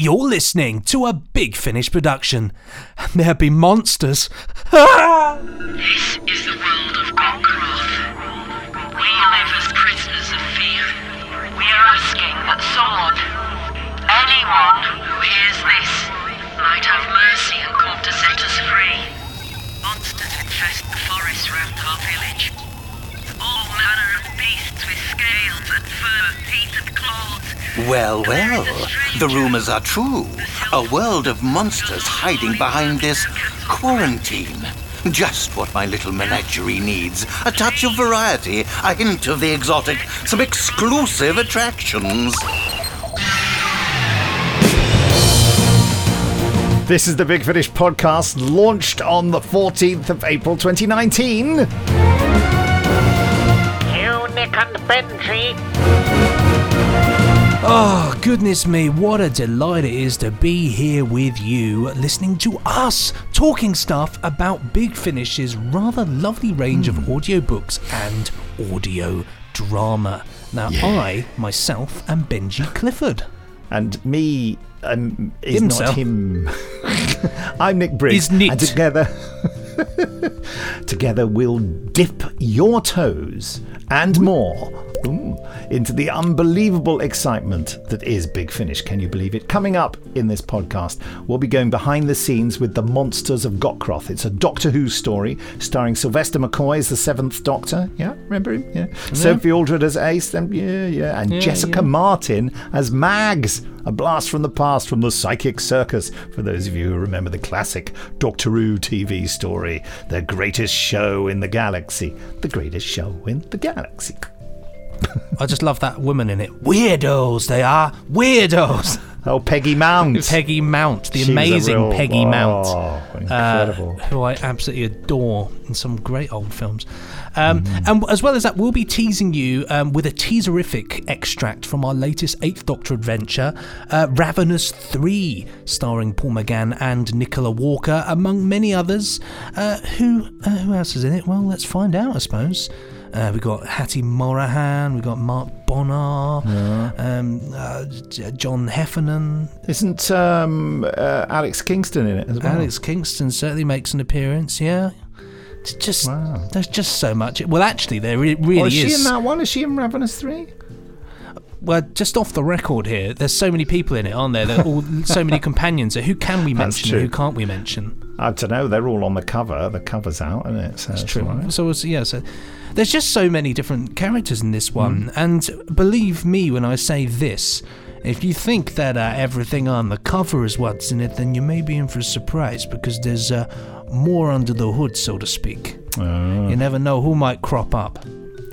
You're listening to a Big Finish production. There be monsters. This is the world of Gokroth. We live as prisoners of fear. We are asking that someone, anyone who hears this, might have mercy and come to set us free. Monsters infest the forest round our village. All manner of beasts with scales and fur, teeth and claws. Well, well, the rumors are true. A world of monsters hiding behind this quarantine. Just what my little menagerie needs. A touch of variety, a hint of the exotic, some exclusive attractions. This is the Big Finish podcast, launched on the 14th of April 2019. You, Nick and Benji. Oh, goodness me, what a delight it is to be here with you, listening to us talking stuff about Big Finish's rather lovely range of audiobooks and audio drama. Now, I, myself, am Benji Clifford. And me um, is not him. I'm Nick Briggs. Is Nick. And together, together we'll dip your toes and more into the unbelievable excitement that is Big Finish. Can you believe it? Coming up in this podcast, we'll be going behind the scenes with the Monsters of Gokroth. It's a Doctor Who story starring Sylvester McCoy as the Seventh Doctor. Yeah, remember him? Yeah. Sophie Aldred as Ace. Then yeah, yeah, and Jessica Martin as Mags. A blast from the past from the Psychic Circus, for those of you who remember the classic Doctor Who TV story, the greatest show in the galaxy. The greatest show in the galaxy. I just love that woman in it. Weirdos, they are. Weirdos. Oh, Peggy Mount. Peggy Mount, the She amazing real- Peggy Mount. Oh, uh, who I absolutely adore in some great old films. Um. And as well as that, we'll be teasing you um, with a teaserific extract from our latest Eighth Doctor adventure, uh, Ravenous 3, starring Paul McGann and Nicola Walker, among many others. Uh, who, uh, who else is in it? Well, let's find out, I suppose. Uh, we got Hattie Morahan, we've got Mark Bonnar, um, uh, J- John Heffernan, Isn't um, uh, Alex Kingston in it as well? Alex Kingston certainly makes an appearance. Yeah, It's just Wow. there's just so much. Well, actually, there re- really Oh, is she in that one? Is she in Ravenous 3? Well, just off the record here, there's so many people in it, aren't there? There are all so many companions. So who can we mention? and Who can't we mention? I don't know. They're all on the cover. The cover's out, isn't it? So It's it's true. right. So yeah, so there's just so many different characters in this one, Mm. and believe me when I say this. If you think that uh, everything on the cover is what's in it, then you may be in for a surprise because there's uh, more under the hood, so to speak. Ah. You never know who might crop up.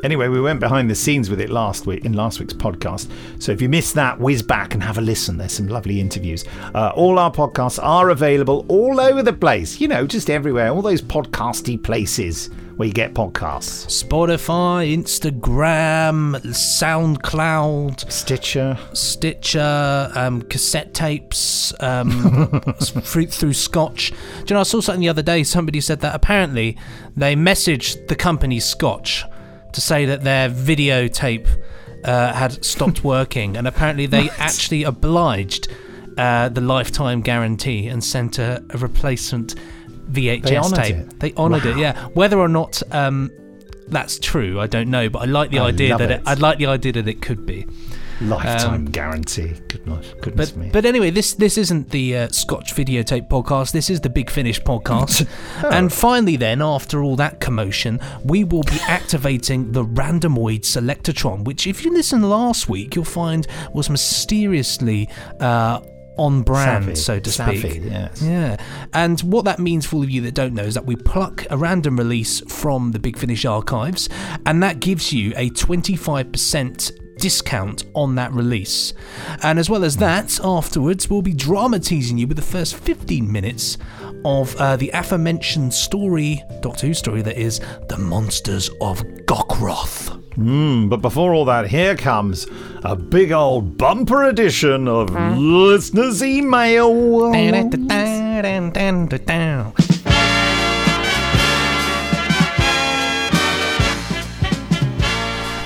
Anyway, we went behind the scenes with it last week in last week's podcast. So if you missed that, whiz back and have a listen. There's some lovely interviews. Uh, all our podcasts are available all over the place. You know, just everywhere. All those podcasty places where you get podcasts. Spotify, Instagram, SoundCloud, Stitcher. Stitcher, um, cassette tapes, um, through, through Scotch. Do you know, I saw something the other day. Somebody said that apparently they messaged the company Scotch to say that their videotape uh, had stopped working, and apparently they actually obliged uh, the lifetime guarantee and sent a, a replacement VHS They tape. it. They honoured it, yeah. Whether or not um, that's true, I don't know, but I like the I idea that it. I like the idea that it could be. Lifetime guarantee. Goodness, goodness But me. but anyway, this this isn't the uh, Scotch videotape podcast. This is the Big Finish podcast. And finally, then after all that commotion, we will be activating the Randomoid Selectatron, which, if you listen last week, you'll find was mysteriously. Uh, on brand, Savvy. so to speak. Savvy, yes. Yeah. And what that means for all of you that don't know is that we pluck a random release from the Big Finish archives, and that gives you a 25% discount on that release. And as well as that, afterwards, we'll be drama teasing you with the first 15 minutes of uh, the aforementioned story, Doctor Who story, that is The Monsters of Gokroth. Mm, but before all that, here comes a big old bumper edition of listeners' email.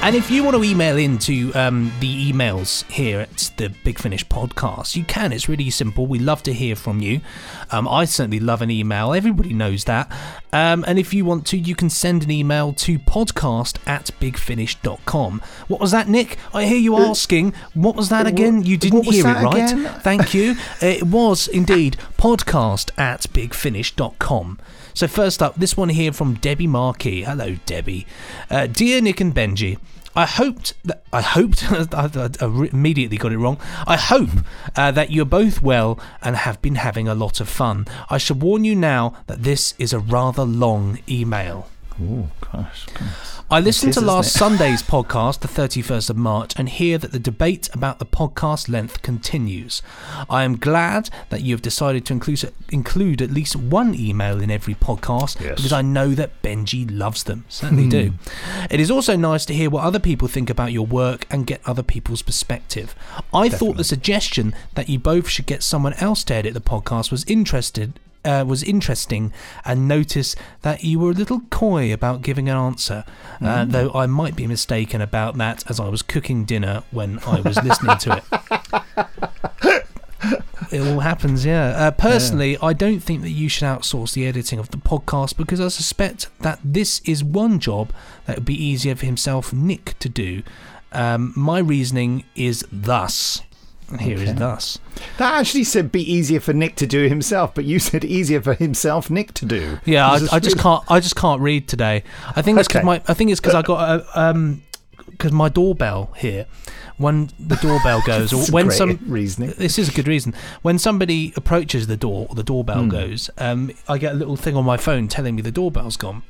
And if you want to email into um, the emails here at the Big Finish podcast, you can. It's really simple. We love to hear from you. Um, I certainly love an email. Everybody knows that. Um, and if you want to, you can send an email to podcast at bigfinish.com. What was that, Nick? I hear you asking. What was that again? You didn't hear it right. again? Thank you. It was indeed podcast at bigfinish.com. So, first up, this one here from Debbie Markey. Hello, Debbie. Uh, Dear Nick and Benji, I hoped that I hoped I, immediately got it wrong. I hope uh, that you're both well and have been having a lot of fun. I should warn you now that this is a rather long email. Oh gosh. gosh. I listened is, to last? Sunday's podcast, the 31st of March, and hear that the debate about the podcast length continues. I am glad that you have decided to include, include at least one email in every podcast Yes. because I know that Benji loves them. Certainly do. It is also nice to hear what other people think about your work and get other people's perspective. I thought the suggestion that you both should get someone else to edit the podcast was interested uh, was interesting and notice that you were a little coy about giving an answer, uh, though I might be mistaken about that as I was cooking dinner when I was listening to it. It all happens, yeah. Uh, personally, I don't think that you should outsource the editing of the podcast because I suspect that this is one job that would be easier for himself, Nick, to do. Um, my reasoning is thus. And Here is Okay. thus. That actually said be easier for Nick to do himself, but you said easier for himself Nick to do. Yeah, I, I just can't. I just can't read today. I think it's because Okay. my. I think it's because I got a um because my doorbell here. When the doorbell goes, or when some reasoning. this is a good reason. When somebody approaches the door, or the doorbell goes, um, I get a little thing on my phone telling me the doorbell's gone.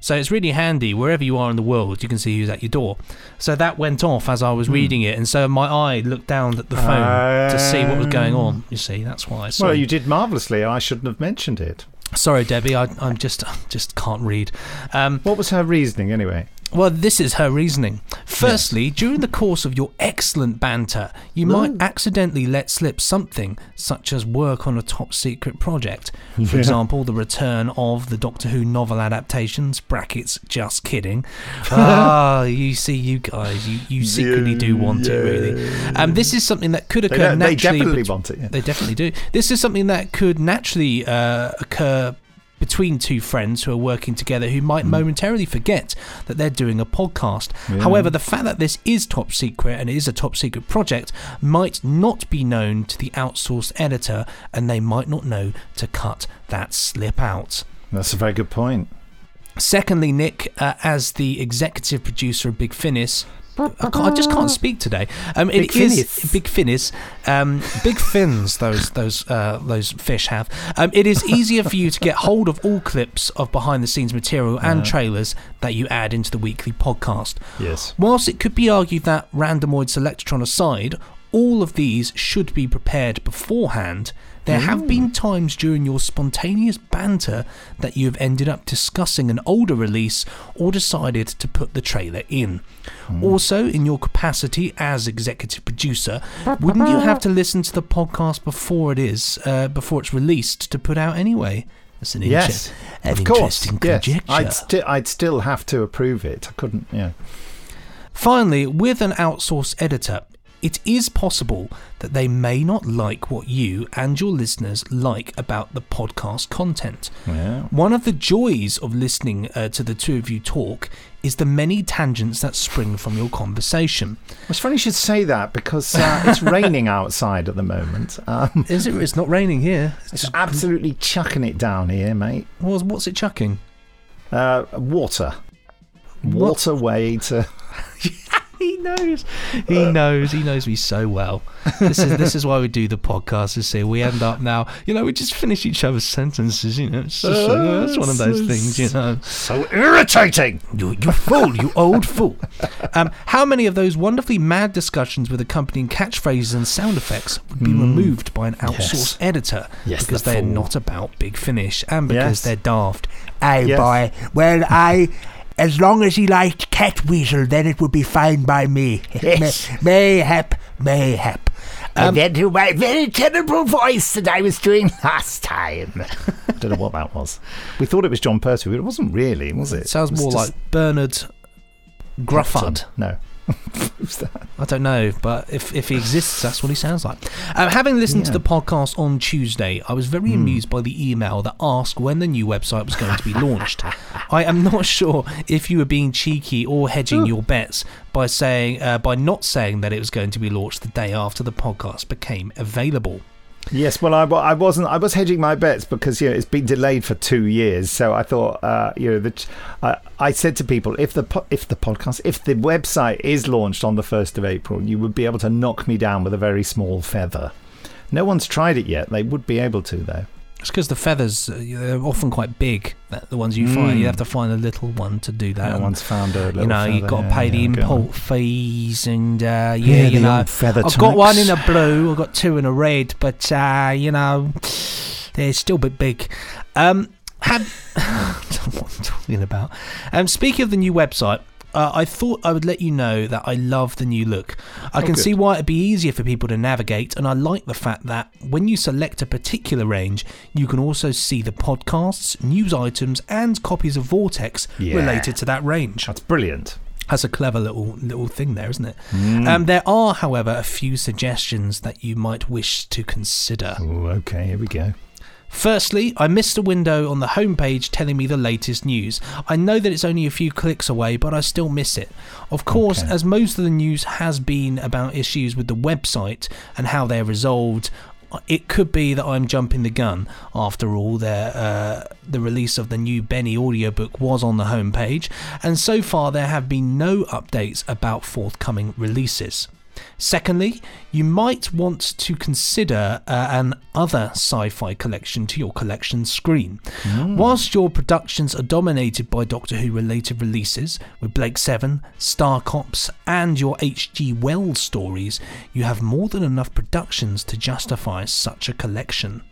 So it's really handy wherever you are in the world, you can see who's at your door. So that went off as I was reading it, and so my eye looked down at the phone to see what was going on. You see, that's why. Well, you did marvelously. I shouldn't have mentioned it. sorry Debbie. I, I'm just, just can't read. Um, What was her reasoning anyway? Well, this is her reasoning. Firstly, during the course of your excellent banter, you might accidentally let slip something such as work on a top secret project. For Yeah. example, the return of the Doctor Who novel adaptations, brackets, just kidding. Ah, you see, you guys, you, you secretly do want it, really. Um, this is something that could occur they naturally. definitely want it. Yeah. they definitely do. This is something that could naturally uh, occur between two friends who are working together who might momentarily forget that they're doing a podcast. Yeah. However, the fact that this is top secret and it is a top secret project might not be known to the outsourced editor and they might not know to cut that slip out. That's a very good point. Secondly, Nick, uh, as the executive producer of Big Finis, I, I just can't speak today. Um, it Big is Big Finis, um, big fins. Those those uh, those fish have. Um, it is easier for you to get hold of all clips of behind the scenes material and trailers that you add into the weekly podcast. Yes. Whilst it could be argued that randomoid selectron aside, all of these should be prepared beforehand. There have been times during your spontaneous banter that you have ended up discussing an older release or decided to put the trailer in. Also, in your capacity as executive producer, wouldn't you have to listen to the podcast before it is, uh, before it's released to put out anyway? That's an, inter- Yes. an of course. interesting Yes. I'd, sti- I'd still have to approve it. I couldn't. Yeah. Finally, with an outsourced editor, it is possible that they may not like what you and your listeners like about the podcast content. Yeah. One of the joys of listening uh, to the two of you talk is the many tangents that spring from your conversation. It's funny you should say that because uh, it's raining outside at the moment. Um, Is it? It's not raining here. It's it's just, absolutely chucking it down here, mate. what's, what's it chucking? Uh, water. Waterway to. He knows. He uh. knows. He knows me so well. This is this is why we do the podcast. Is see, we end up now. You know, we just finish each other's sentences. You know, it's just uh, oh, that's one of those uh, things. You know, So irritating! you you fool, you old fool. Um, how many of those wonderfully mad discussions with accompanying catchphrases and sound effects would be hmm. removed by an outsourced editor Yes, because the they're not about big finish and because Yes. they're daft? Aye, Yes. boy. Well, I. As long as he liked Catweazle, then it would be fine by me. Yes. May- mayhap, mayhap. Um, and then to my very terrible voice that I was doing last time. I don't know what that was. We thought it was Jon Pertwee, but it wasn't really, was it? It sounds was more like Bernard Gruffud. No. Who's that? I don't know, but if, if he exists, that's what he sounds like. Um, having listened to the podcast on Tuesday, I was very amused by the email that asked when the new website was going to be launched. I am not sure if you were being cheeky or hedging your bets by saying uh, by not saying that it was going to be launched the day after the podcast became available. Yes, well, I, I wasn't. I was hedging my bets because you know it's been delayed for two years. So I thought, uh, you know, that uh, I said to people, if the po- if the podcast, if the website is launched on the first of April, you would be able to knock me down with a very small feather. No one's tried it yet. They would be able to, though. It's because the feathers uh, they're often quite big. The ones you find, you have to find a little one to do that. No one's found a little you know, you've got to pay the yeah, go import fees, and uh, yeah, Yeah, you know, feather I've got one in a blue, I've got two in a red, but uh, you know, they're still a bit big. Um, have what I'm talking about. Um, speaking of the new website. Uh, I thought I would let you know that I love the new look. I Oh, can good. see why it'd be easier for people to navigate, and I like the fact that when you select a particular range, you can also see the podcasts, news items, and copies of Vortex Yeah. related to that range. That's brilliant. That's a clever little little thing there, isn't it? Um, there are, however, a few suggestions that you might wish to consider. Oh, okay, here we go. Firstly, I missed a window on the homepage telling me the latest news. I know that it's only a few clicks away, but I still miss it. Of course, Okay. as most of the news has been about issues with the website and how they're resolved, it could be that I'm jumping the gun. After all, uh, the release of the new Benny audiobook was on the homepage, and so far there have been no updates about forthcoming releases. Secondly, you might want to consider uh, an other sci-fi collection to your collection screen. Whilst your productions are dominated by Doctor Who related releases with Blake Seven, Star Cops, and your H.G. Wells stories, you have more than enough productions to justify such a collection.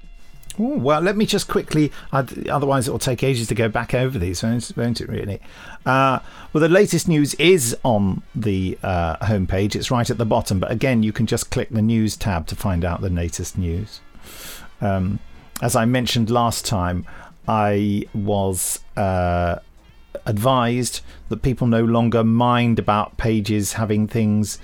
Ooh, well, let me just quickly, I'd, otherwise it will take ages to go back over these, won't it, really? Uh, well, the latest news is on the uh, homepage. It's right at the bottom, but again, you can just click the news tab to find out the latest news. Um, as I mentioned last time, I was uh, advised that people no longer mind about pages having things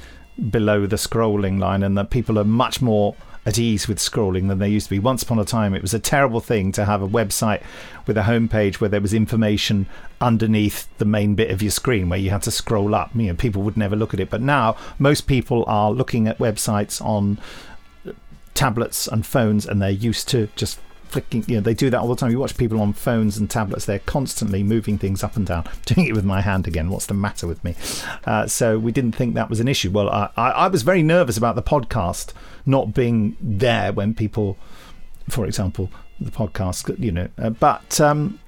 below the scrolling line and that people are much more at ease with scrolling than they used to be. Once upon a time, it was a terrible thing to have a website with a homepage where there was information underneath the main bit of your screen where you had to scroll up. You know, people would never look at it. But now, most people are looking at websites on tablets and phones and they're used to just flicking you know they do that all the time. You watch people on phones and tablets they're constantly moving things up and down doing it with my hand again. What's the matter with me? Uh, so we didn't think that was an issue. Well I, I, I was very nervous about the podcast not being there when people for example the podcast you know uh, but um,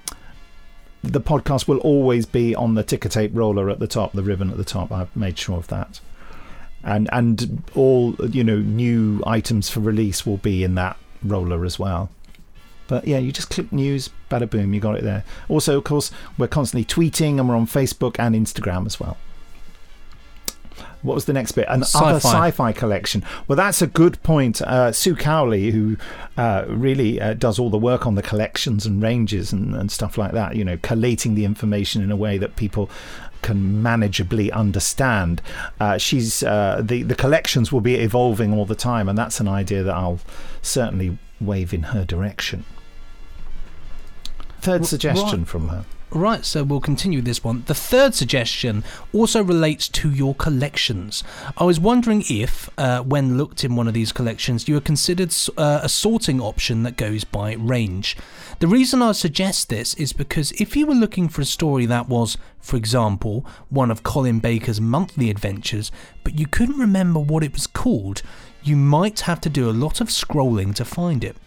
the podcast will always be on the ticker tape roller at the top the ribbon at the top. I've made sure of that. And and all you know new items for release will be in that roller as well but yeah you just click news bada boom you got it there also of course we're constantly tweeting and we're on facebook and instagram as well what was the next bit? An other Sci-fi. sci-fi collection. Well, that's a good point. Uh, Sue Cowley, who uh, really uh, does all the work on the collections and ranges and, and stuff like that, you know, collating the information in a way that people can manageably understand. Uh, she's uh, the the collections will be evolving all the time, and that's an idea that I'll certainly wave in her direction. Third suggestion right. from her. Right, so we'll continue with this one. The third suggestion also relates to your collections. I was wondering if, uh, when looked in one of these collections, you had considered uh, a sorting option that goes by range. The reason I suggest this is because if you were looking for a story that was, for example, one of Colin Baker's monthly adventures, but you couldn't remember what it was called, you might have to do a lot of scrolling to find it.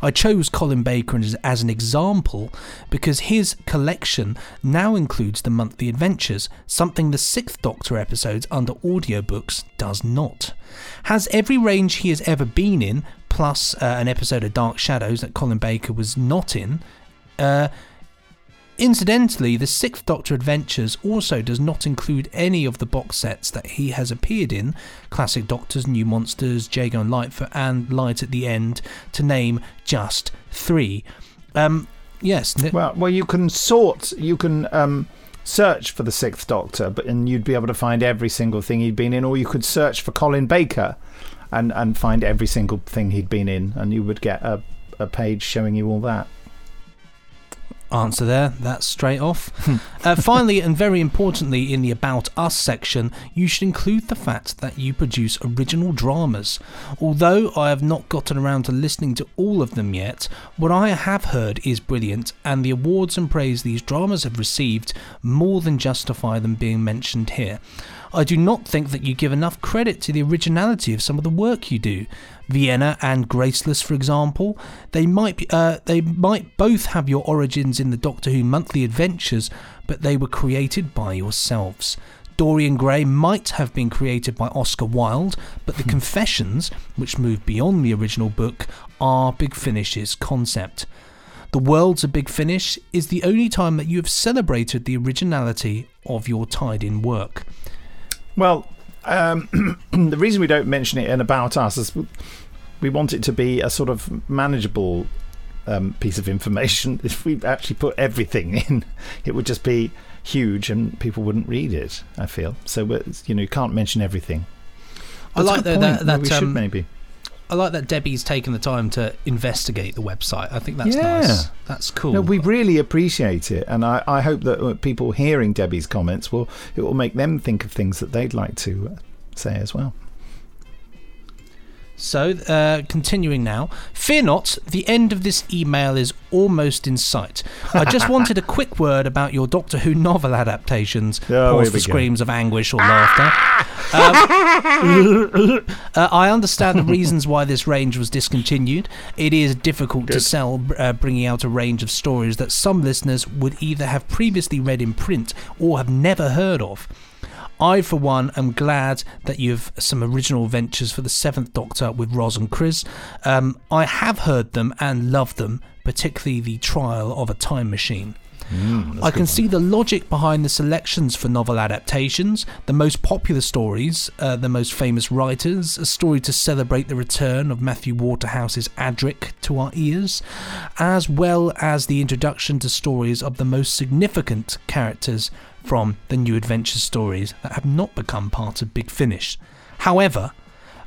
I chose Colin Baker as, an example because his collection now includes the monthly adventures, something the Sixth Doctor episodes under audiobooks does not. Has every range he has ever been in, plus uh, an episode of Dark Shadows that Colin Baker was not in, uh, Incidentally, the Sixth Doctor Adventures also does not include any of the box sets that he has appeared in Classic Doctors, New Monsters, Jago and Lightfoot, and Light at the End, to name just three. Um, yes, Well, well, you can sort. You can um, search for the Sixth Doctor, but and you'd be able to find every single thing he'd been in, or you could search for Colin Baker, and and find every single thing he'd been in, and you would get a a page showing you all that. Answer there, that's straight off. uh, finally, and very importantly, in the About Us section, you should include the fact that you produce original dramas. Although I have not gotten around to listening to all of them yet, what I have heard is brilliant, and the awards and praise these dramas have received more than justify them being mentioned here. I do not think that you give enough credit to the originality of some of the work you do. Vienna and Graceless, for example, they might be, uh, they might both have your origins in the Doctor Who monthly adventures, but they were created by yourselves. Dorian Gray might have been created by Oscar Wilde, but the Confessions, which move beyond the original book, are Big Finish's concept. The Worlds of Big Finish is the only time that you have celebrated the originality of your tied in work. Well, um, the reason we don't mention it in About Us is we want it to be a sort of manageable um, piece of information. If we actually put everything in, it would just be huge and people wouldn't read it. I feel so. we're- You know, you can't mention everything. I That's a like that- that- we should um, maybe. I like that Debbie's taken the time to investigate the website. I think that's Yeah. nice. That's cool. No, we really appreciate it, and I, I hope that uh, people hearing Debbie's comments will it will make them think of things that they'd like to uh, say as well. So, uh, continuing now. Fear not, the end of this email is almost in sight. I just wanted a quick word about your Doctor Who novel adaptations. Oh, Pause for screams of anguish or laughter. Um, uh, I understand the reasons why this range was discontinued. It is difficult to sell, uh, bringing out a range of stories that some listeners would either have previously read in print or have never heard of. I, for one, am glad that you've some original ventures for the Seventh Doctor with Roz and Chris. Um, I have heard them and loved them, particularly the Trial of a Time Machine. I can see the logic behind the selections for novel adaptations, the most popular stories, uh, the most famous writers, a story to celebrate the return of Matthew Waterhouse's Adric to our ears, as well as the introduction to stories of the most significant characters from the New Adventure stories that have not become part of Big Finish. However,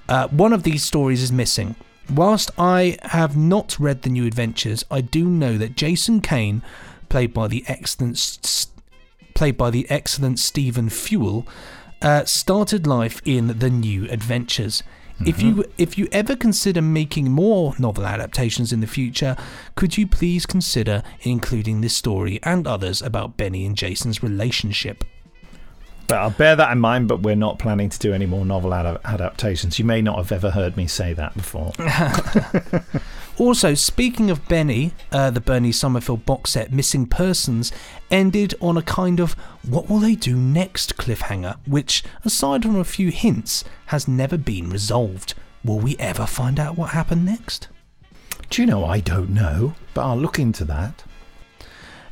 uh, one of these stories is missing. Whilst I have not read the New Adventures, I do know that Jason Kane, played by the excellent, s- played by the excellent Stephen Fewell, uh, started life in the New Adventures. If you if you ever consider making more novel adaptations in the future, could you please consider including this story and others about Benny and Jason's relationship? But I'll bear that in mind. But we're not planning to do any more novel ad- adaptations. You may not have ever heard me say that before. Also, speaking of Benny, uh, the Bernie Summerfield box set Missing Persons ended on a kind of what will they do next cliffhanger, which, aside from a few hints, has never been resolved. Will we ever find out what happened next? Do you know? I don't know, but I'll look into that.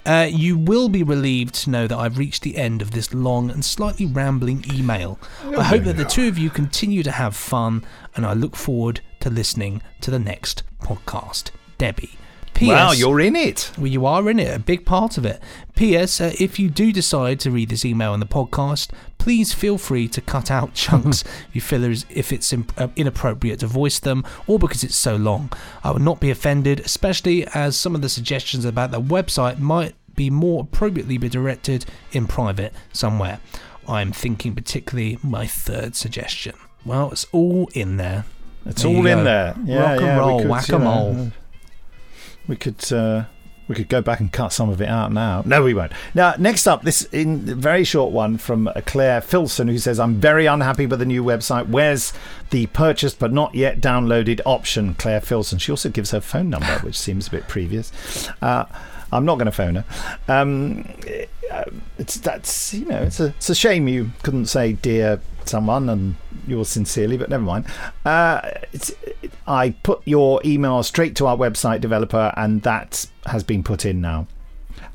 Uh, you will be relieved to know that I've reached the end of this long and slightly rambling email. I hope that the two of you continue to have fun, and I look forward to listening to the next podcast. Debbie. P.S. Wow, you're in it. Well, you are in it, a big part of it. P.S. Uh, if you do decide to read this email in the podcast, please feel free to cut out chunks you feel if it's imp- uh, inappropriate to voice them or because it's so long. I would not be offended, especially as some of the suggestions about the website might be more appropriately be directed in private somewhere. I'm thinking particularly my third suggestion. Well, it's all in there. It's There all in there. Yeah, Rock and yeah, we roll, could, whack you a know, mole. We could uh, we could go back and cut some of it out now. No, we won't. Now, next up, this in very short one from Claire Filson, who says, "I'm very unhappy with the new website. Where's the purchased but not yet downloaded option?" Claire Filson. She also gives her phone number, which seems a bit previous. Uh, I'm not going to phone her. Um, it's that's you know it's a it's a shame you couldn't say dear someone and yours sincerely, but never mind. Uh, I put your email straight to our website developer, and that has been put in now.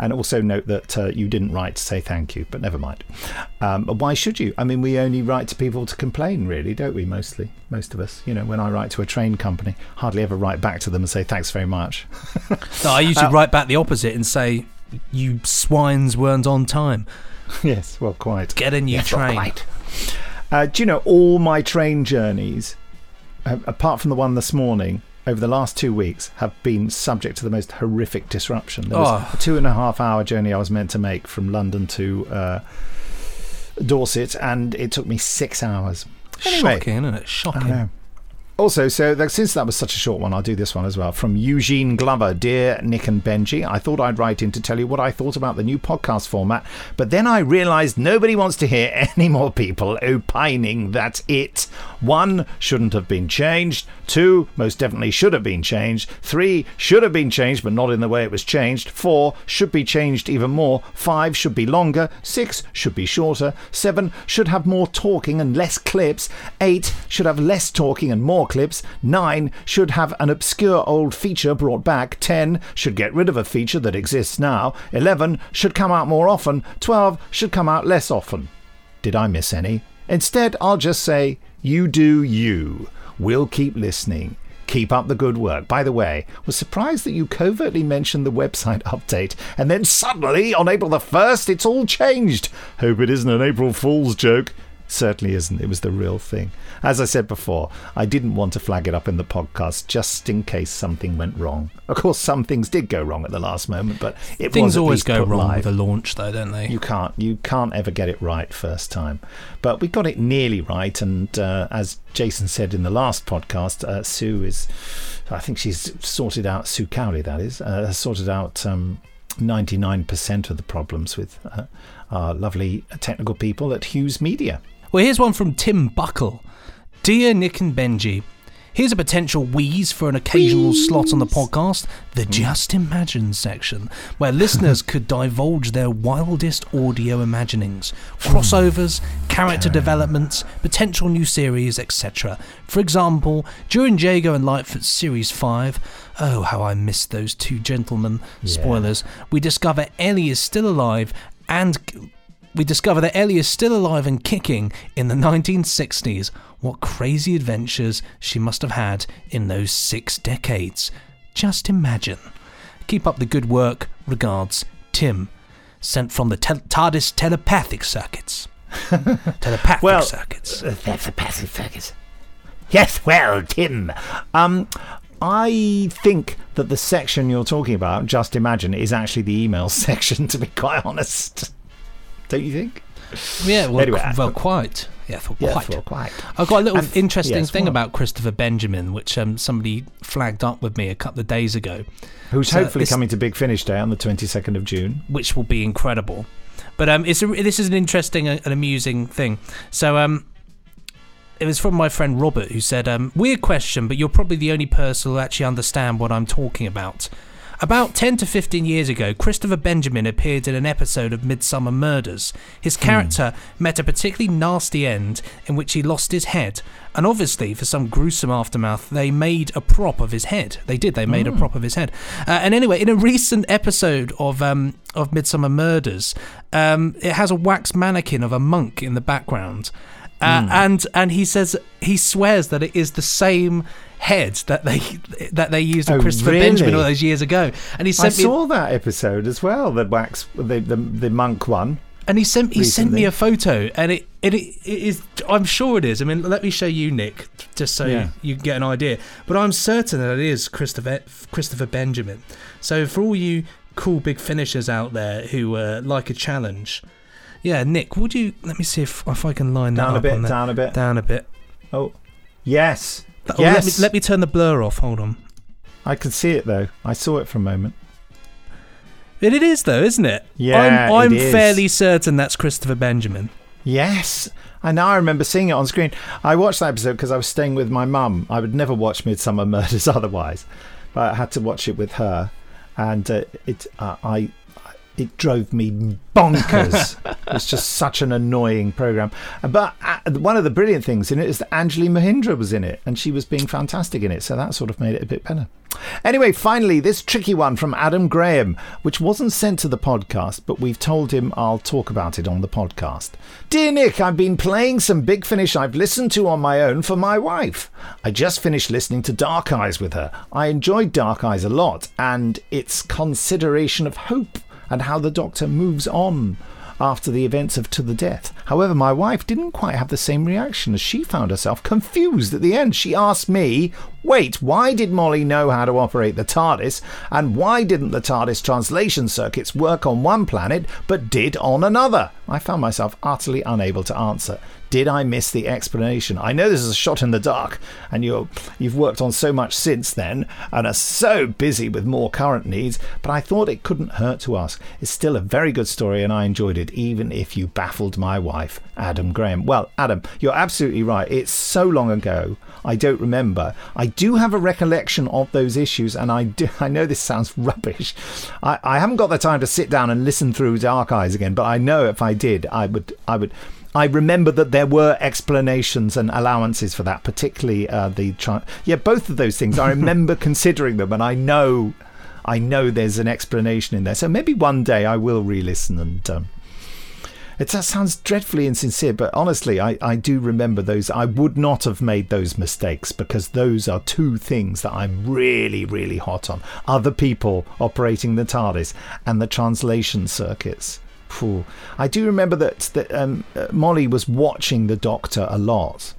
And also note that uh, you didn't write to say thank you, but never mind. Um, why should you? I mean, we only write to people to complain, really, don't we? Mostly, most of us. You know, when I write to a train company, hardly ever write back to them and say thanks very much. No, I usually Uh, write back the opposite and say, "You swines weren't on time." yes, well, quite. Get a new Yes, well, train. quite. Uh, do you know all my train journeys, uh, apart from the one this morning, over the last two weeks, have been subject to the most horrific disruption. There was Oh. a two and a half hour journey I was meant to make from London to uh, Dorset, and it took me six hours. Anyway, Shocking, isn't it? Shocking. Also, so that, since that was such a short one, I'll do this one as well. From Eugene Glover Dear Nick and Benji, I thought I'd write in to tell you what I thought about the new podcast format, but then I realised nobody wants to hear any more people opining that it, one, shouldn't have been changed, two, most definitely should have been changed, three, should have been changed but not in the way it was changed, four, should be changed even more, five, should be longer, six, should be shorter, seven, should have more talking and less clips, eight, should have less talking and more clips, nine, should have an obscure old feature brought back, ten, should get rid of a feature that exists now, eleven, should come out more often, twelve, should come out less often. Did I miss any? Instead, I'll just say, you do you. We'll keep listening. Keep up the good work. By the way, was surprised that you covertly mentioned the website update, and then suddenly, on April the 1st, it's all changed. Hope it isn't an April Fool's joke. Certainly isn't. It was the real thing. As I said before, I didn't want to flag it up in the podcast just in case something went wrong. Of course, some things did go wrong at the last moment, but it Things always go wrong live. with a launch, though, don't they? You can't you can't ever get it right first time, but we got it nearly right. And uh, as Jason said in the last podcast, uh, Sue is, I think she's sorted out Sue Cowley. That is uh, has sorted out nine percent of the problems with uh, our lovely technical people at Hughes Media. Well, here's one from Tim Buckle. Dear Nick and Benji, here's a potential wheeze for an occasional slot on the podcast, the hmm. Just Imagine section, where listeners could divulge their wildest audio imaginings, crossovers, hmm. character developments, potential new series, etc. For example, during Jago and Lightfoot's Series 5, oh, how I missed those two gentlemen, spoilers, we discover Ellie is still alive and we discover that Ellie is still alive and kicking in the 1960s. What crazy adventures she must have had in those six decades. Just imagine. Keep up the good work. Regards, Tim. Sent from the tel- TARDIS telepathic circuits. telepathic Well, circuits. A passive focus. Yes, well, Tim. Um, I think that the section you're talking about, just imagine, is actually the email section. To be quite honest, don't you think? Yeah, well, anyway, qu- well quite. Yeah, for Yeah, quite. well, quite. I've got a little And- interesting thing what? about Christopher Benjamin, which um, somebody flagged up with me a couple of days ago. Who's So hopefully this- coming to Big Finish Day on the 22nd of June. which will be incredible. But um, it's a, this is an interesting and amusing thing. So um, it was from my friend Robert who said, um, "Weird question, but you're probably the only person who actually understand what I'm talking about." About 10 to 15 years ago, Christopher Benjamin appeared in an episode of Midsomer Murders. His character met a particularly nasty end in which he lost his head, and obviously, for some gruesome aftermath, they made a prop of his head. They did, they made a prop of his head. Uh, and anyway, in a recent episode of um, of Midsomer Murders, um, it has a wax mannequin of a monk in the background. Uh, Hmm. and and he says he swears that it is the same head that they that they used with Oh, Christopher Benjamin all those years ago. And he I sent me saw that episode as well. The wax, the the, the monk one. and he sent he sent me a photo, and it, it it is I'm sure it is. I mean, let me show you, Nick, just so Yeah. you can get an idea. But I'm certain that it is Christopher Christopher Benjamin. So for all you cool big finishers out there who uh, like a challenge, yeah, Nick, would you let me see if if I can line that Down a bit, on down a bit. down a bit. Oh, yes, Oh, yes. let me let me turn the blur off. Hold on. I can see it though. I saw it for a moment. It, it is though, isn't it? Yeah, I'm, I'm it is. fairly certain that's Christopher Benjamin. Yes. I now I remember seeing it on screen. I watched that episode because I was staying with my mum. I would never watch Midsomer Murders otherwise, but I had to watch it with her, and uh, it uh, I it drove me bonkers. it's just such an annoying program. But uh, one of the brilliant things in it is that Anjli Mohindra was in it, and she was being fantastic in it. So that sort of made it a bit better. Anyway, finally, this tricky one from Adam Graham, which wasn't sent to the podcast, but we've told him I'll talk about it on the podcast. Dear Nick, I've been playing some Big Finish I've listened to on my own for my wife. I just finished listening to Dark Eyes with her. I enjoyed Dark Eyes a lot, and its consideration of hope and how the Doctor moves on. after the events of To the Death. However, my wife didn't quite have the same reaction as she found herself confused at the end. She asked me, Wait, why did Molly know how to operate the TARDIS? And why didn't the TARDIS translation circuits work on one planet but did on another? I found myself utterly unable to answer. Did I miss the explanation? I know this is a shot in the dark, and you're, you've worked on so much since then and are so busy with more current needs, but I thought it couldn't hurt to ask. It's still a very good story, and I enjoyed it, even if you baffled my wife, Adam Graham. Well, Adam, you're absolutely right. It's so long ago. I don't remember. I do have a recollection of those issues, and I do. I know this sounds rubbish. I, I haven't got the time to sit down and listen through Dark Eyes again, but I know if I did, I would. I would. I remember that there were explanations and allowances for that, particularly uh, the tri- yeah, both of those things. I remember considering them, and I know, I know there's an explanation in there. So maybe one day I will re-listen and. Um, it that sounds dreadfully insincere, but honestly, I, I do remember those. I would not have made those mistakes because those are two things that I'm really, really hot on. Other people operating the TARDIS and the translation circuits. Phew. I do remember that, that um, uh, Molly was watching the Doctor a lot.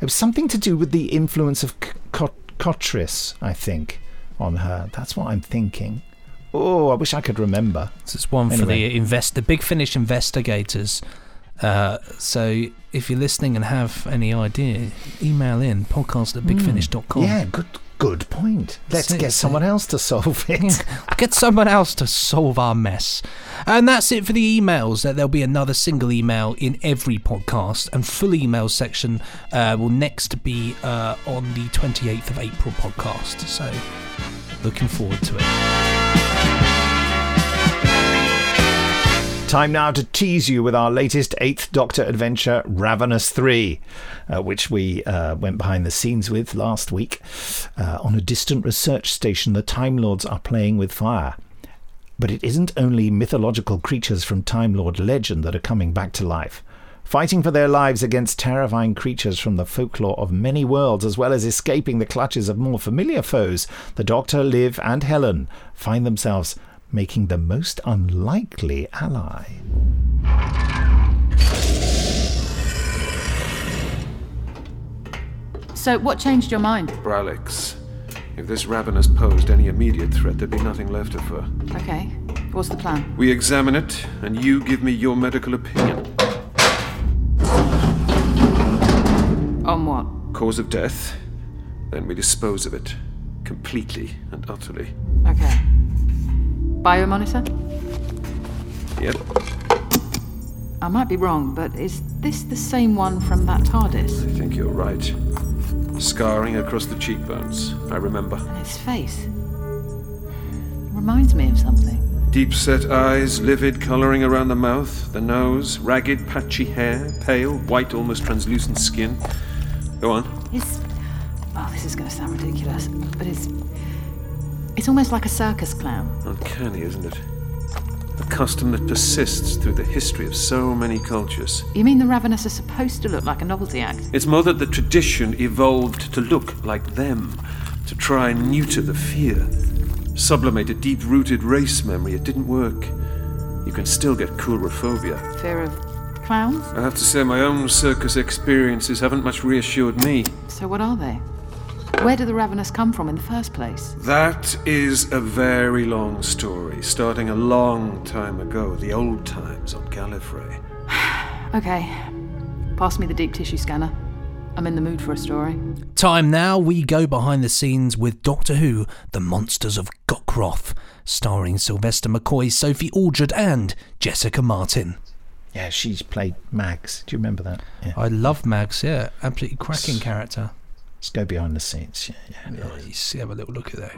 It was something to do with the influence of Cot- Kotris, I think, on her. That's what I'm thinking. Oh, I wish I could remember. This is one for the invest the Big Finish investigators. Uh, so if you're listening and have any idea, email in podcast at bigfinish.com. Yeah, good good point. Let's get someone else to solve it. Get someone else to solve our mess. And that's it for the emails. That There'll be another single email in every podcast, and full email section uh, will next be uh, on the 28th of April podcast. So, looking forward to it. Time now to tease you with our latest Eighth Doctor adventure, Ravenous 3, uh, which we uh, went behind the scenes with last week. Uh, on a distant research station, the Time Lords are playing with fire. But it isn't only mythological creatures from Time Lord legend that are coming back to life. Fighting for their lives against terrifying creatures from the folklore of many worlds, as well as escaping the clutches of more familiar foes, the Doctor, Liv, and Helen find themselves making the most unlikely ally. So, what changed your mind? Bralix. If this Ravenous posed any immediate threat, there'd be nothing left of her. Okay, what's the plan? We examine it, and you give me your medical opinion. On what? Cause of death, then we dispose of it. Completely and utterly. Okay. Biomonitor? Yep. I might be wrong, but is this the same one from that TARDIS? I think you're right. Scarring across the cheekbones. I remember. And his face? It Reminds me of something. Deep set eyes, livid colouring around the mouth, the nose, ragged, patchy hair, pale, white, almost translucent skin. Go on. It's. Oh, this is going to sound ridiculous, but it's. It's almost like a circus clown. Uncanny, isn't it? A custom that persists through the history of so many cultures. You mean the Ravenous are supposed to look like a novelty act? It's more that the tradition evolved to look like them, to try and neuter the fear. Sublimate a deep rooted race memory. It didn't work. You can still get coulrophobia. Fear of clowns? I have to say, my own circus experiences haven't much reassured me. So, what are they? Where did the Ravenous come from in the first place? That is a very long story, starting a long time ago, the old times on Gallifrey. Okay. Pass me the deep tissue scanner. I'm in the mood for a story. Time now, we go behind the scenes with Doctor Who, The Monsters of Gokroth, starring Sylvester McCoy, Sophie Aldred, and Jessica Martin. Yeah, she's played Mags. Do you remember that? Yeah. I love Mags, yeah, absolutely cracking character. Let's go behind the scenes. Yeah, yeah. Nice, have a little look at that.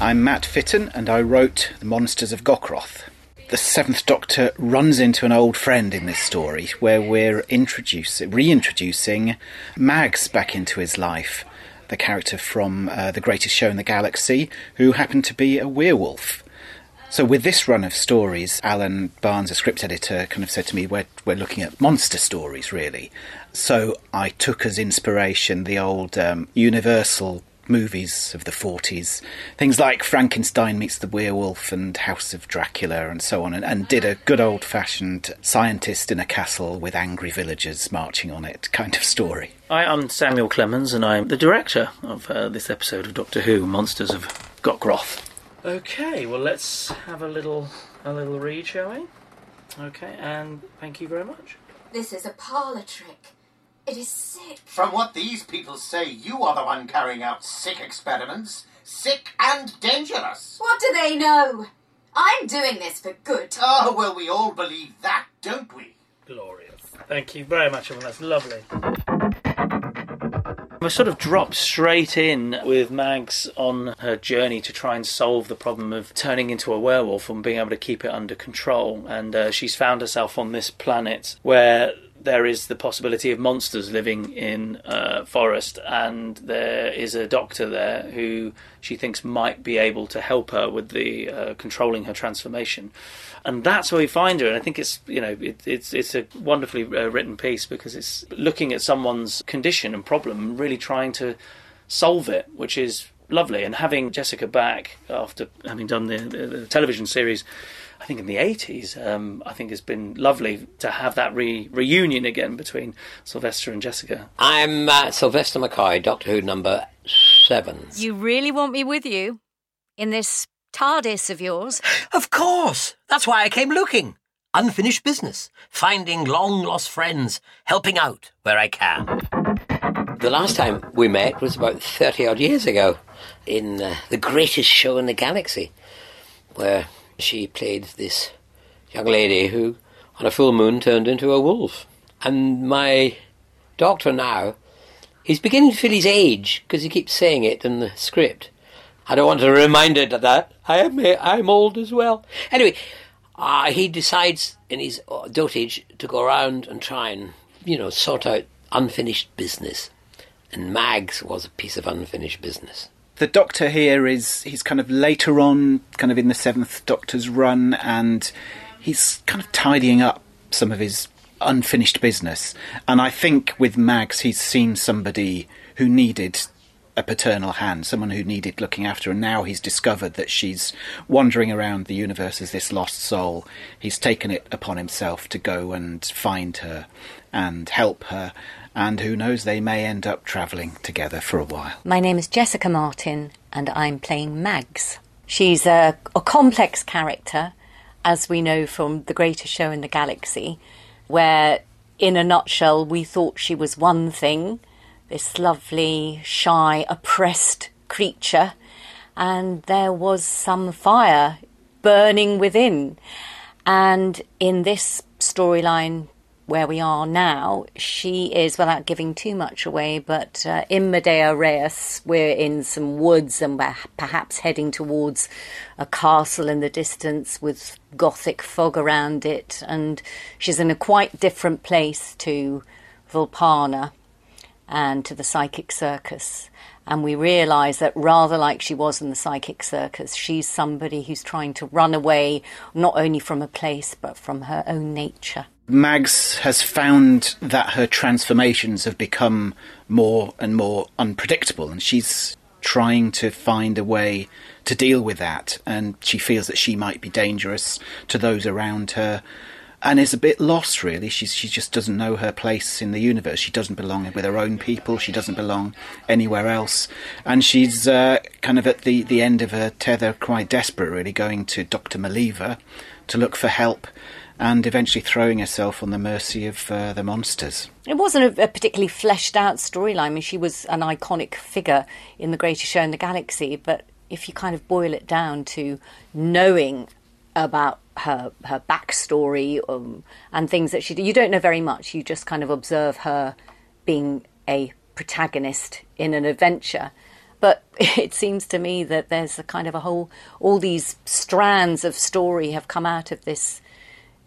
I'm Matt Fitton, and I wrote The Monsters of Gokroth. The Seventh Doctor runs into an old friend in this story, where we're introducing, reintroducing Mags back into his life, the character from uh, The Greatest Show in the Galaxy, who happened to be a werewolf. So with this run of stories, Alan Barnes, a script editor, kind of said to me, "We're we're looking at monster stories, really." So I took as inspiration the old um, Universal movies of the 40s. Things like Frankenstein meets the werewolf and House of Dracula and so on, and, and did a good old fashioned scientist in a castle with angry villagers marching on it kind of story. Hi, I'm Samuel Clemens, and I'm the director of uh, this episode of Doctor Who: Monsters of Gokroth. Okay, well let's have a little a little read, shall we? Okay, and thank you very much. This is a parlour trick. It is sick. From what these people say, you are the one carrying out sick experiments. Sick and dangerous. What do they know? I'm doing this for good. Oh, well, we all believe that, don't we? Glorious. Thank you very much, everyone. That's lovely. We sort of dropped straight in with Mags on her journey to try and solve the problem of turning into a werewolf and being able to keep it under control. And uh, she's found herself on this planet where there is the possibility of monsters living in a forest, and there is a doctor there who she thinks might be able to help her with the uh, controlling her transformation. And that's where we find her. And I think it's you know it, it's it's a wonderfully uh, written piece because it's looking at someone's condition and problem and really trying to solve it, which is lovely. And having Jessica back after having done the, the, the television series I think in the 80s, um, I think it's been lovely to have that re- reunion again between Sylvester and Jessica. I'm uh, Sylvester McCoy, Doctor Who number seven. You really want me with you in this TARDIS of yours? Of course! That's why I came looking. Unfinished business, finding long lost friends, helping out where I can. The last time we met was about 30 odd years ago in uh, the greatest show in the galaxy, where she played this young lady who, on a full moon, turned into a wolf. And my doctor now, he's beginning to feel his age because he keeps saying it in the script. I don't want to remind her of that. I am, I'm old as well. Anyway, uh, he decides in his dotage to go around and try and, you know, sort out unfinished business. And Mags was a piece of unfinished business the Doctor here is he's kind of later on, kind of in the Seventh Doctor's run, and he's kind of tidying up some of his unfinished business. And I think with Mags, he's seen somebody who needed a paternal hand, someone who needed looking after, and now he's discovered that she's wandering around the universe as this lost soul. He's taken it upon himself to go and find her and help her and who knows, they may end up travelling together for a while. My name is Jessica Martin, and I'm playing Mags. She's a, a complex character, as we know from The Greatest Show in the Galaxy, where, in a nutshell, we thought she was one thing this lovely, shy, oppressed creature, and there was some fire burning within. And in this storyline, where we are now, she is, without giving too much away, but uh, in medias res, we're in some woods and we're perhaps heading towards a castle in the distance with gothic fog around it. And she's in a quite different place to Vulpana and to the psychic circus. And we realise that rather like she was in the psychic circus, she's somebody who's trying to run away not only from a place but from her own nature. Mags has found that her transformations have become more and more unpredictable, and she's trying to find a way to deal with that. And she feels that she might be dangerous to those around her, and is a bit lost. Really, she's she just doesn't know her place in the universe. She doesn't belong with her own people. She doesn't belong anywhere else, and she's uh, kind of at the the end of her tether, quite desperate, really, going to Doctor Maliva to look for help and eventually throwing herself on the mercy of uh, the monsters. It wasn't a, a particularly fleshed out storyline. I mean, she was an iconic figure in the greatest show in the galaxy, but if you kind of boil it down to knowing about her her backstory um, and things that she did, you don't know very much. You just kind of observe her being a protagonist in an adventure. But it seems to me that there's a kind of a whole, all these strands of story have come out of this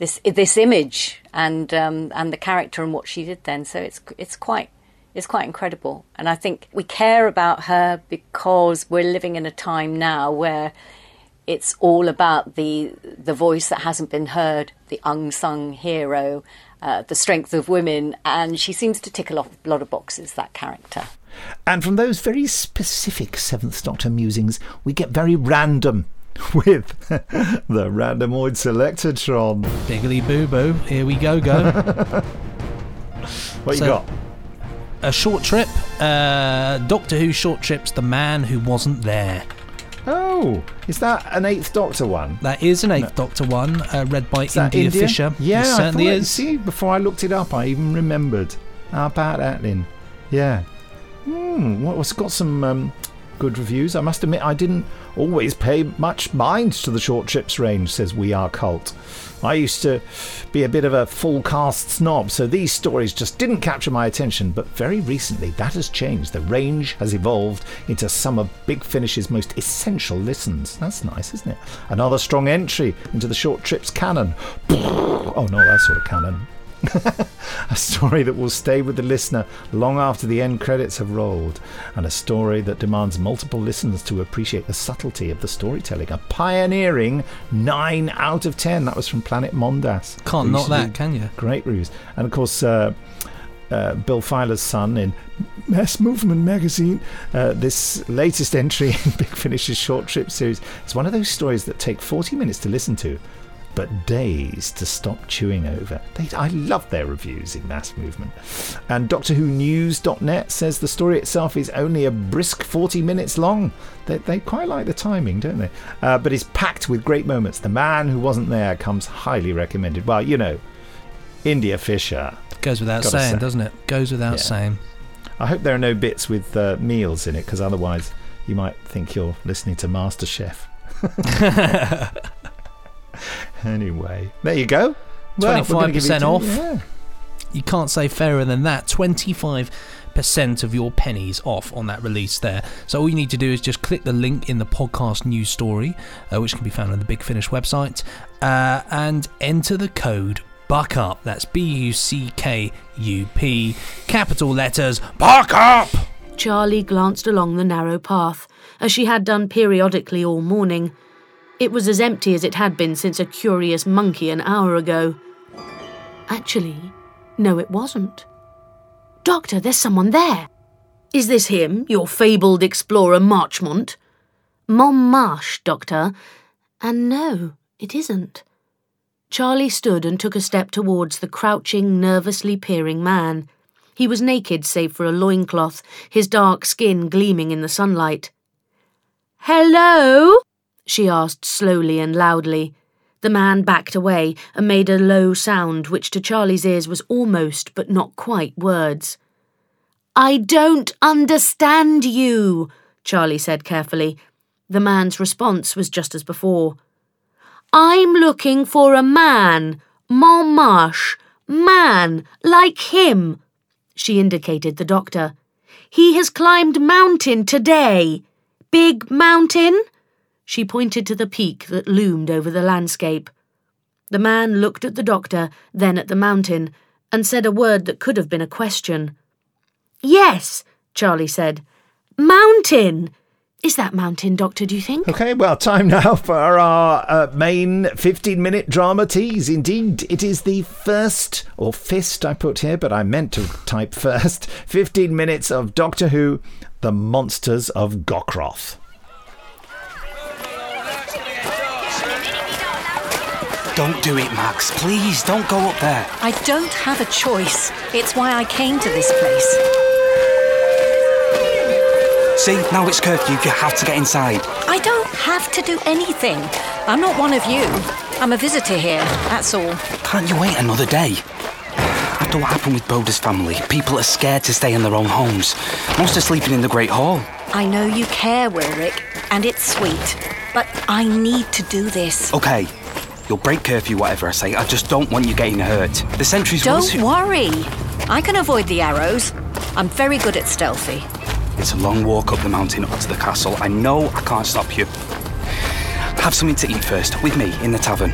this this image and um, and the character and what she did then. So it's it's quite it's quite incredible. And I think we care about her because we're living in a time now where it's all about the the voice that hasn't been heard, the unsung hero, uh, the strength of women, and she seems to tick a lot, lot of boxes. That character. And from those very specific Seventh Doctor musings, we get very random with the randomoid selectatron. Biggly boo boo. Here we go, go. What So- you got? A short trip. Uh, Doctor Who short trips the man who wasn't there. Oh, is that an Eighth Doctor one? That is an Eighth Doctor one, uh, read by India, India? Fisher. Yeah, it certainly is. See, before I looked it up, I even remembered. How about that, Lynn? Yeah. Hmm, well, it's got some um, good reviews. I must admit, I didn't always pay much mind to the short trips range, says We Are Cult. I used to be a bit of a full cast snob, so these stories just didn't capture my attention. But very recently, that has changed. The range has evolved into some of Big Finish's most essential listens. That's nice, isn't it? Another strong entry into the short trips canon. Oh, no, that's sort of canon. a story that will stay with the listener long after the end credits have rolled, and a story that demands multiple listens to appreciate the subtlety of the storytelling. A pioneering 9 out of 10. That was from Planet Mondas. Can't knock that, can you? Great reviews. And of course, uh, uh, Bill Filer's son in Mass Movement magazine. Uh, this latest entry in Big Finish's short trip series is one of those stories that take 40 minutes to listen to, but days to stop chewing over. They, I love their reviews in Mass Movement. And Doctor Who News.net says the story itself is only a brisk 40 minutes long. They, they quite like the timing, don't they? Uh, but it's packed with great moments. The man who wasn't there comes highly recommended. Well, you know, India Fisher. Goes without saying, say. doesn't it? Goes without Yeah. saying. I hope there are no bits with uh, meals in it, because otherwise you might think you're listening to MasterChef. anyway, there you go. Well, we're you 25% two- off. yeah. You can't say fairer than that. 25% of your pennies off on that release there. So all you need to do is just click the link in the podcast news story, uh, which can be found on the Big Finish website, uh, and enter the code BUCK UP. That's B U C K U P, capital letters, BUCK UP! Charlie glanced along the narrow path, as she had done periodically all morning. It was as empty as it had been since a curious monkey an hour ago. Actually, no, it wasn't. Doctor, there's someone there. Is this him, your fabled explorer Marchmont? Montmarche, Doctor. And no, it isn't. Charlie stood and took a step towards the crouching, nervously peering man. He was naked save for a loincloth, his dark skin gleaming in the sunlight. Hello? She asked slowly and loudly. The man backed away and made a low sound which to Charlie's ears was almost but not quite words. I don't understand you, Charlie said carefully. The man's response was just as before. I'm looking for a man, Montmarche, man, like him. She indicated the doctor. He has climbed mountain today. Big mountain? She pointed to the peak that loomed over the landscape. The man looked at the doctor, then at the mountain, and said a word that could have been a question. Yes, Charlie said. Mountain! Is that mountain, Doctor, do you think? Okay, well, time now for our uh, main 15 minute drama tease. Indeed, it is the first, or fist I put here, but I meant to type first, 15 minutes of Doctor Who The Monsters of Gokroth. Don't do it, Mags. Please, don't go up there. I don't have a choice. It's why I came to this place. See, now it's curfew. You have to get inside. I don't have to do anything. I'm not one of you. I'm a visitor here, that's all. Can't you wait another day? After what happened with Boda's family, people are scared to stay in their own homes. Most are sleeping in the Great Hall. I know you care, Wilrick, and it's sweet. But I need to do this. Okay, you'll break curfew, whatever I say. I just don't want you getting hurt. The sentries will Don't soon- worry. I can avoid the arrows. I'm very good at stealthy. It's a long walk up the mountain up to the castle. I know I can't stop you. Have something to eat first, with me, in the tavern.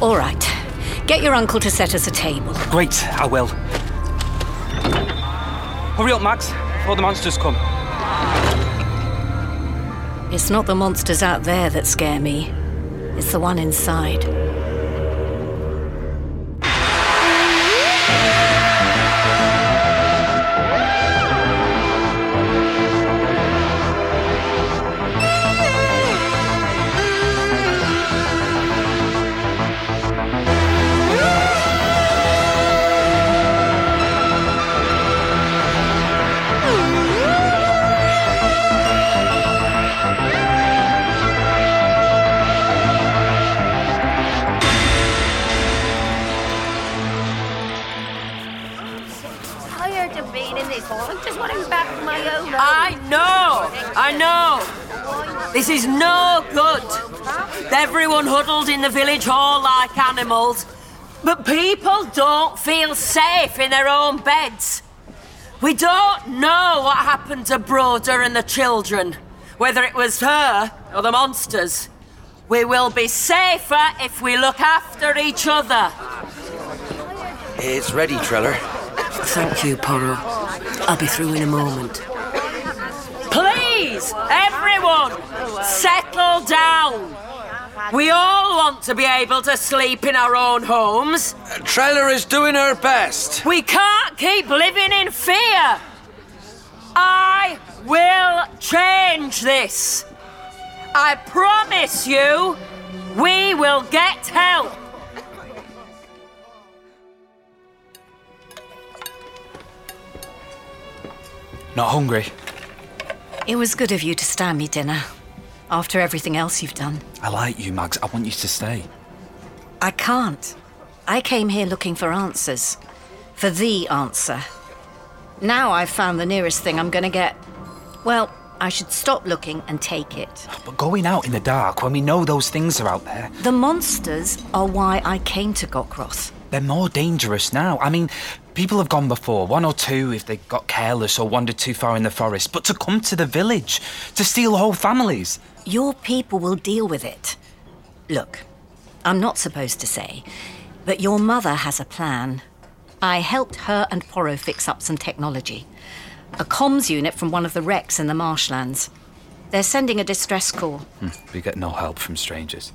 All right. Get your uncle to set us a table. Great, I will. Hurry up, Mags, before the monsters come. It's not the monsters out there that scare me. It's the one inside. The village hall like animals. But people don't feel safe in their own beds. We don't know what happened to Broder and the children, whether it was her or the monsters. We will be safer if we look after each other. It's ready, Triller. Thank you, Porro. I'll be through in a moment. Please, everyone, settle down. We all want to be able to sleep in our own homes. Trailer is doing her best. We can't keep living in fear. I will change this. I promise you, we will get help. Not hungry. It was good of you to stand me dinner. After everything else you've done. I like you, Mags. I want you to stay. I can't. I came here looking for answers. For the answer. Now I've found the nearest thing I'm gonna get. Well, I should stop looking and take it. But going out in the dark when we know those things are out there, The monsters are why I came to Gokroth. they're more dangerous now. I mean, people have gone before, one or two if they got careless or wandered too far in the forest. But to come to the village, to steal whole families. Your people will deal with it. Look, I'm not supposed to say, but your mother has a plan. I helped her and Porro fix up some technology. A comms unit from one of the wrecks in the marshlands. They're sending a distress call. Hmm, we get no help from strangers.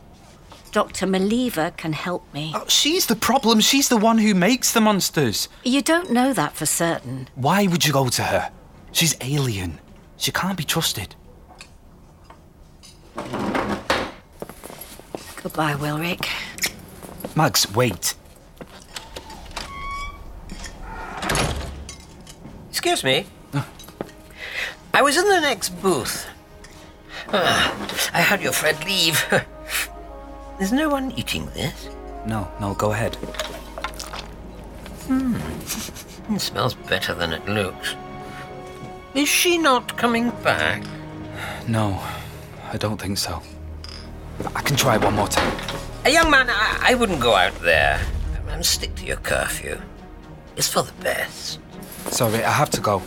Dr. Maliva can help me. Oh, she's the problem. She's the one who makes the monsters. You don't know that for certain. Why would you go to her? She's alien. She can't be trusted. Goodbye, Wilrick. Mags, wait. Excuse me. I was in the next booth. Ah, I heard your friend leave. There's no one eating this. No, no, go ahead. Hmm. It smells better than it looks. Is she not coming back? No, I don't think so. I can try one more time. A young man, I, I wouldn't go out there. And stick to your curfew. It's for the best. Sorry, I have to go.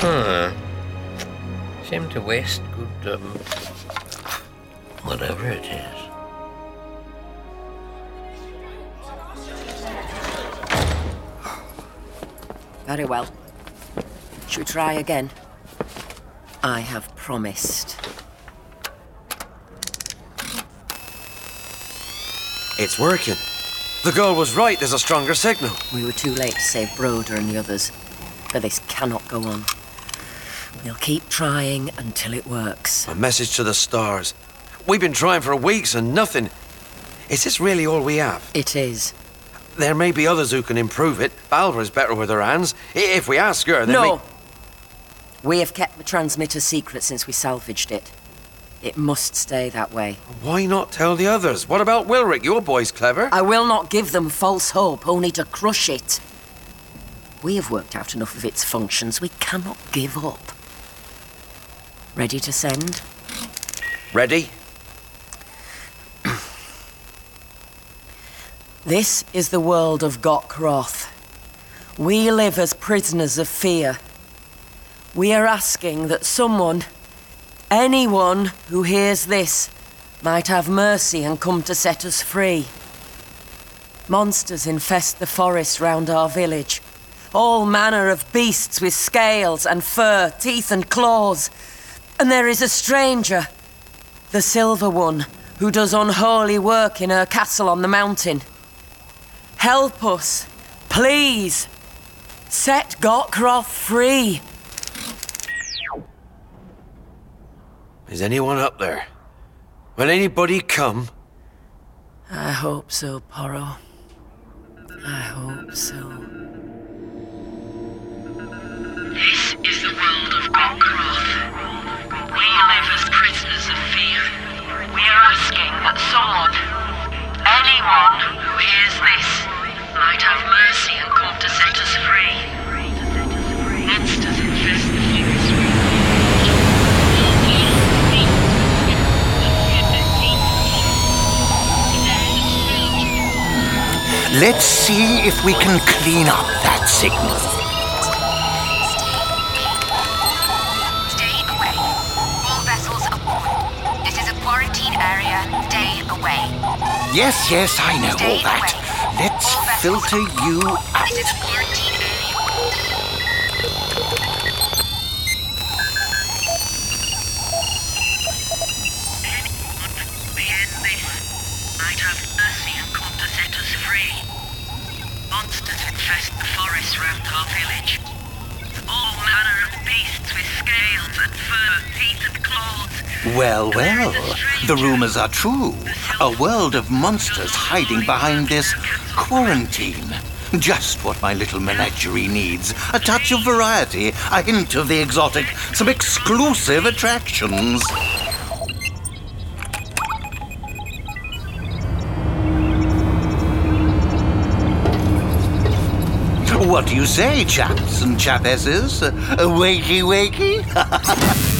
Hmm. Seem to waste good, um, whatever it is. Very well. Should we try again? I have promised. It's working. The girl was right, there's a stronger signal. We were too late to save Broder and the others, but this cannot go on. We'll keep trying until it works. A message to the stars. We've been trying for weeks and nothing. Is this really all we have? It is. There may be others who can improve it. Baldra's better with her hands. If we ask her, then No! We have kept the transmitter secret since we salvaged it. It must stay that way. Why not tell the others? What about Wilrick? Your boy's clever. I will not give them false hope, only to crush it. We have worked out enough of its functions. We cannot give up. Ready to send? Ready? This is the world of Gokroth. We live as prisoners of fear. We are asking that someone, anyone who hears this, might have mercy and come to set us free. Monsters infest the forest round our village. All manner of beasts with scales and fur, teeth and claws. And there is a stranger, the Silver One, who does unholy work in her castle on the mountain. Help us, please. Set Gokroth free. Is anyone up there? Will anybody come? I hope so, Porro. I hope so. This is the world of Gokroth. We live as prisoners of fear. We are asking that someone, anyone who hears this, might have mercy and come to set us free. It's Let's see if we can clean up that signal. Stay away. All vessels aboard. This is a quarantine area. Stay away. Yes, yes, I know all that. Let's filter you out. Well, well, the rumors are true. A world of monsters hiding behind this quarantine. Just what my little menagerie needs. A touch of variety, a hint of the exotic, some exclusive attractions. What do you say, chaps and chapesses? Uh, wakey wakey?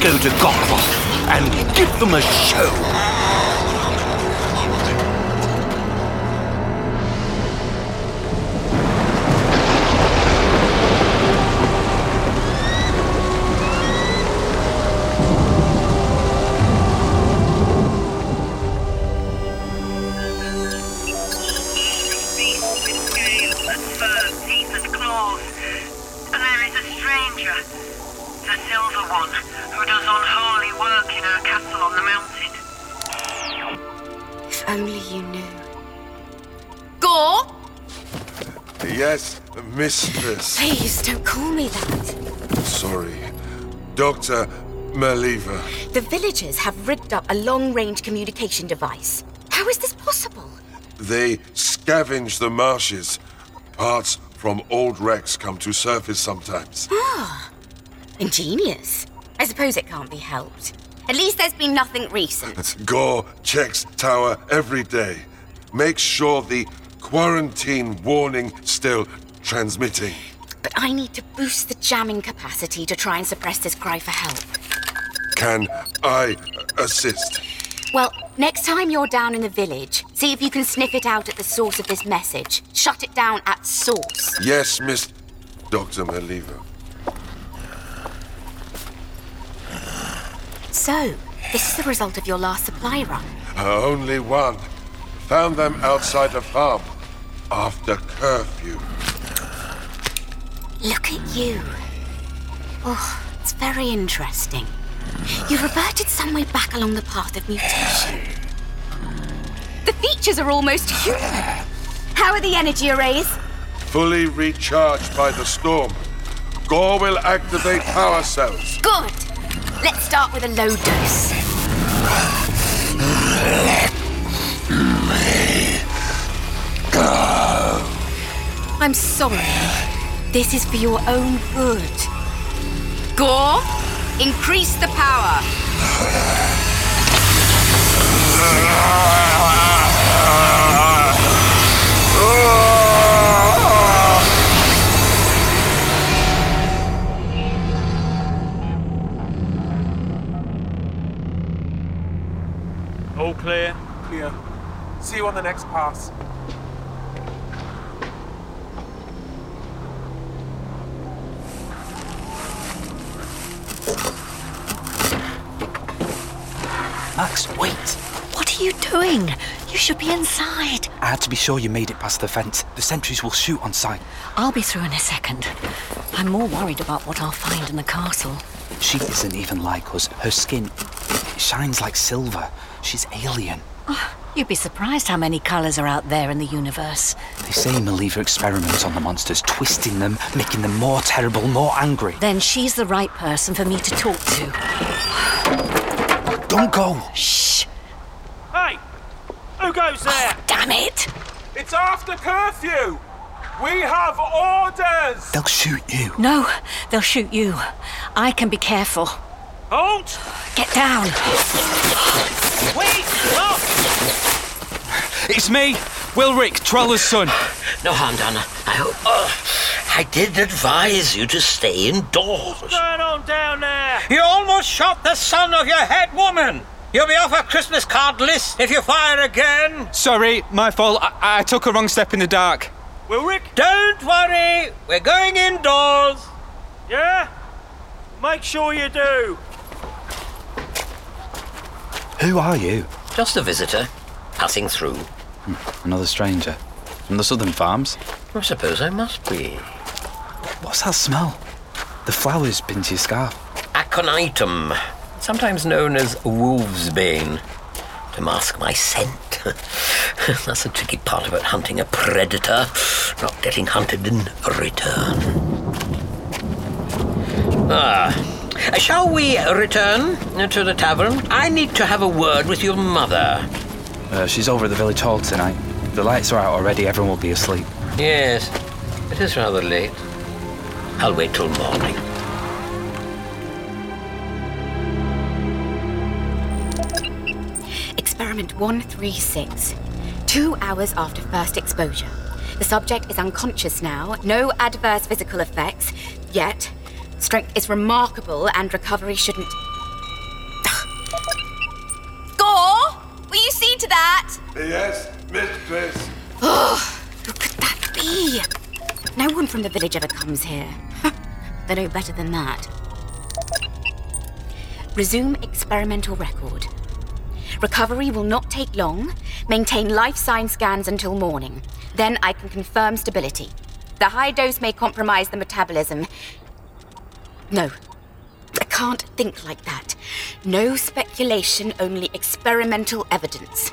Go to Gokroth and give them a show. There is a stranger, the Silver One, who does unholy work in our castle on the mountain. If only you knew. Gore? Yes, mistress. Please don't call me that. Sorry. Dr. Maliva. The villagers have rigged up a long range communication device. How is this possible? They scavenge the marshes. Parts from old wrecks come to surface sometimes. Ah, ingenious. I suppose it can't be helped. At least there's been nothing recent. Gore checks tower every day. Make sure the quarantine warning still transmitting. But I need to boost the jamming capacity to try and suppress this cry for help. Can I assist? Well, next time you're down in the village, see if you can sniff it out at the source of this message. Shut it down at source. Yes, Miss Dr. Maliva. So, this is the result of your last supply run. Uh, only one. Found them outside the farm after curfew. Look at you. Oh, it's very interesting. You reverted some way back along the path of mutation. The features are almost human. How are the energy arrays? Fully recharged by the storm. Gore will activate power cells. Good. Let's start with a low dose. Let me go. I'm sorry. This is for your own good. Gore, increase the power. You on the next pass. Mags, wait. What are you doing? You should be inside. I had to be sure you made it past the fence. The sentries will shoot on sight. I'll be through in a second. I'm more worried about what I'll find in the castle. She isn't even like us. Her skin shines like silver. She's alien. Oh, you'd be surprised how many colours are out there in the universe. They say Maliva experiments on the monsters, twisting them, making them more terrible, more angry. Then she's the right person for me to talk to. Don't go! Shh! Hey! Who goes ah, there? Damn it! It's after curfew! We have orders! They'll shoot you. No, they'll shoot you. I can be careful. Halt! Get down! Wait! Look! It's me! Wilrick, Troller's son. No harm done, I hope. Oh, I did advise you to stay indoors. What's going on down there? You almost shot the son of your head woman. You'll be off a Christmas card list if you fire again. Sorry, my fault. I, I took a wrong step in the dark. Wilrick? Don't worry, we're going indoors. Yeah? Make sure you do. Who are you? Just a visitor, passing through. Hmm, Another stranger. From the southern farms? I suppose I must be. What's that smell? The flowers pinned to your scarf. Aconitum, sometimes known as wolf's bane, to mask my scent. That's the tricky part about hunting a predator, not getting hunted in return. Ah, shall we return to the tavern? I need to have a word with your mother. Uh, she's over at the village hall tonight. The lights are out already, everyone will be asleep. Yes, it is rather late. I'll wait till morning. Experiment 136. Two hours after first exposure. The subject is unconscious now, no adverse physical effects, yet strength is remarkable and recovery shouldn't. Gore! Will you see to that? Yes, mistress. Oh, who could that be? No one from the village ever comes here. they know better than that. Resume experimental record. Recovery will not take long. Maintain life sign scans until morning. Then I can confirm stability. The high dose may compromise the metabolism. No. I can't think like that. No speculation, only experimental evidence.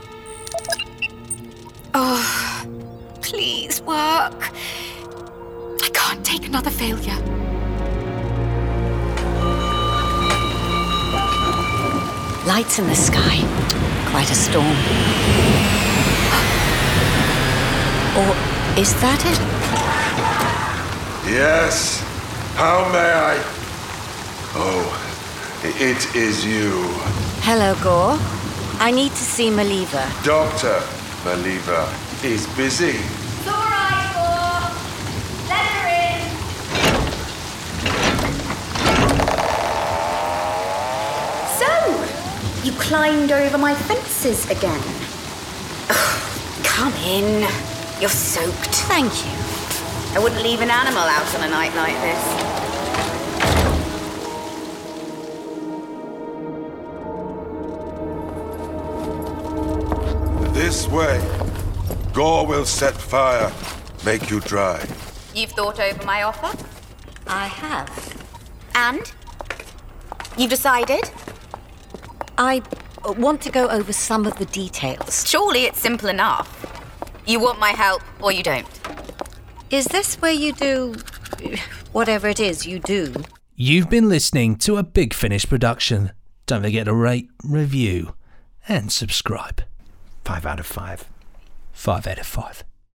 Oh, please work. I can't take another failure. Lights in the sky. Quite a storm. Or is that it? Yes. How may I? Oh, it is you. Hello, Gore. I need to see Maliva. Dr. Maliva is busy. It's all right, Thor. Let her in. So, you climbed over my fences again. Come in. You're soaked. Thank you. I wouldn't leave an animal out on a night like this. This way. Gore will set fire, make you dry. You've thought over my offer? I have. And? You've decided? I want to go over some of the details. Surely it's simple enough. You want my help or you don't. Is this where you do whatever it is you do? You've been listening to a Big Finish production. Don't forget to rate, review, and subscribe. Five out of five. Five out of five.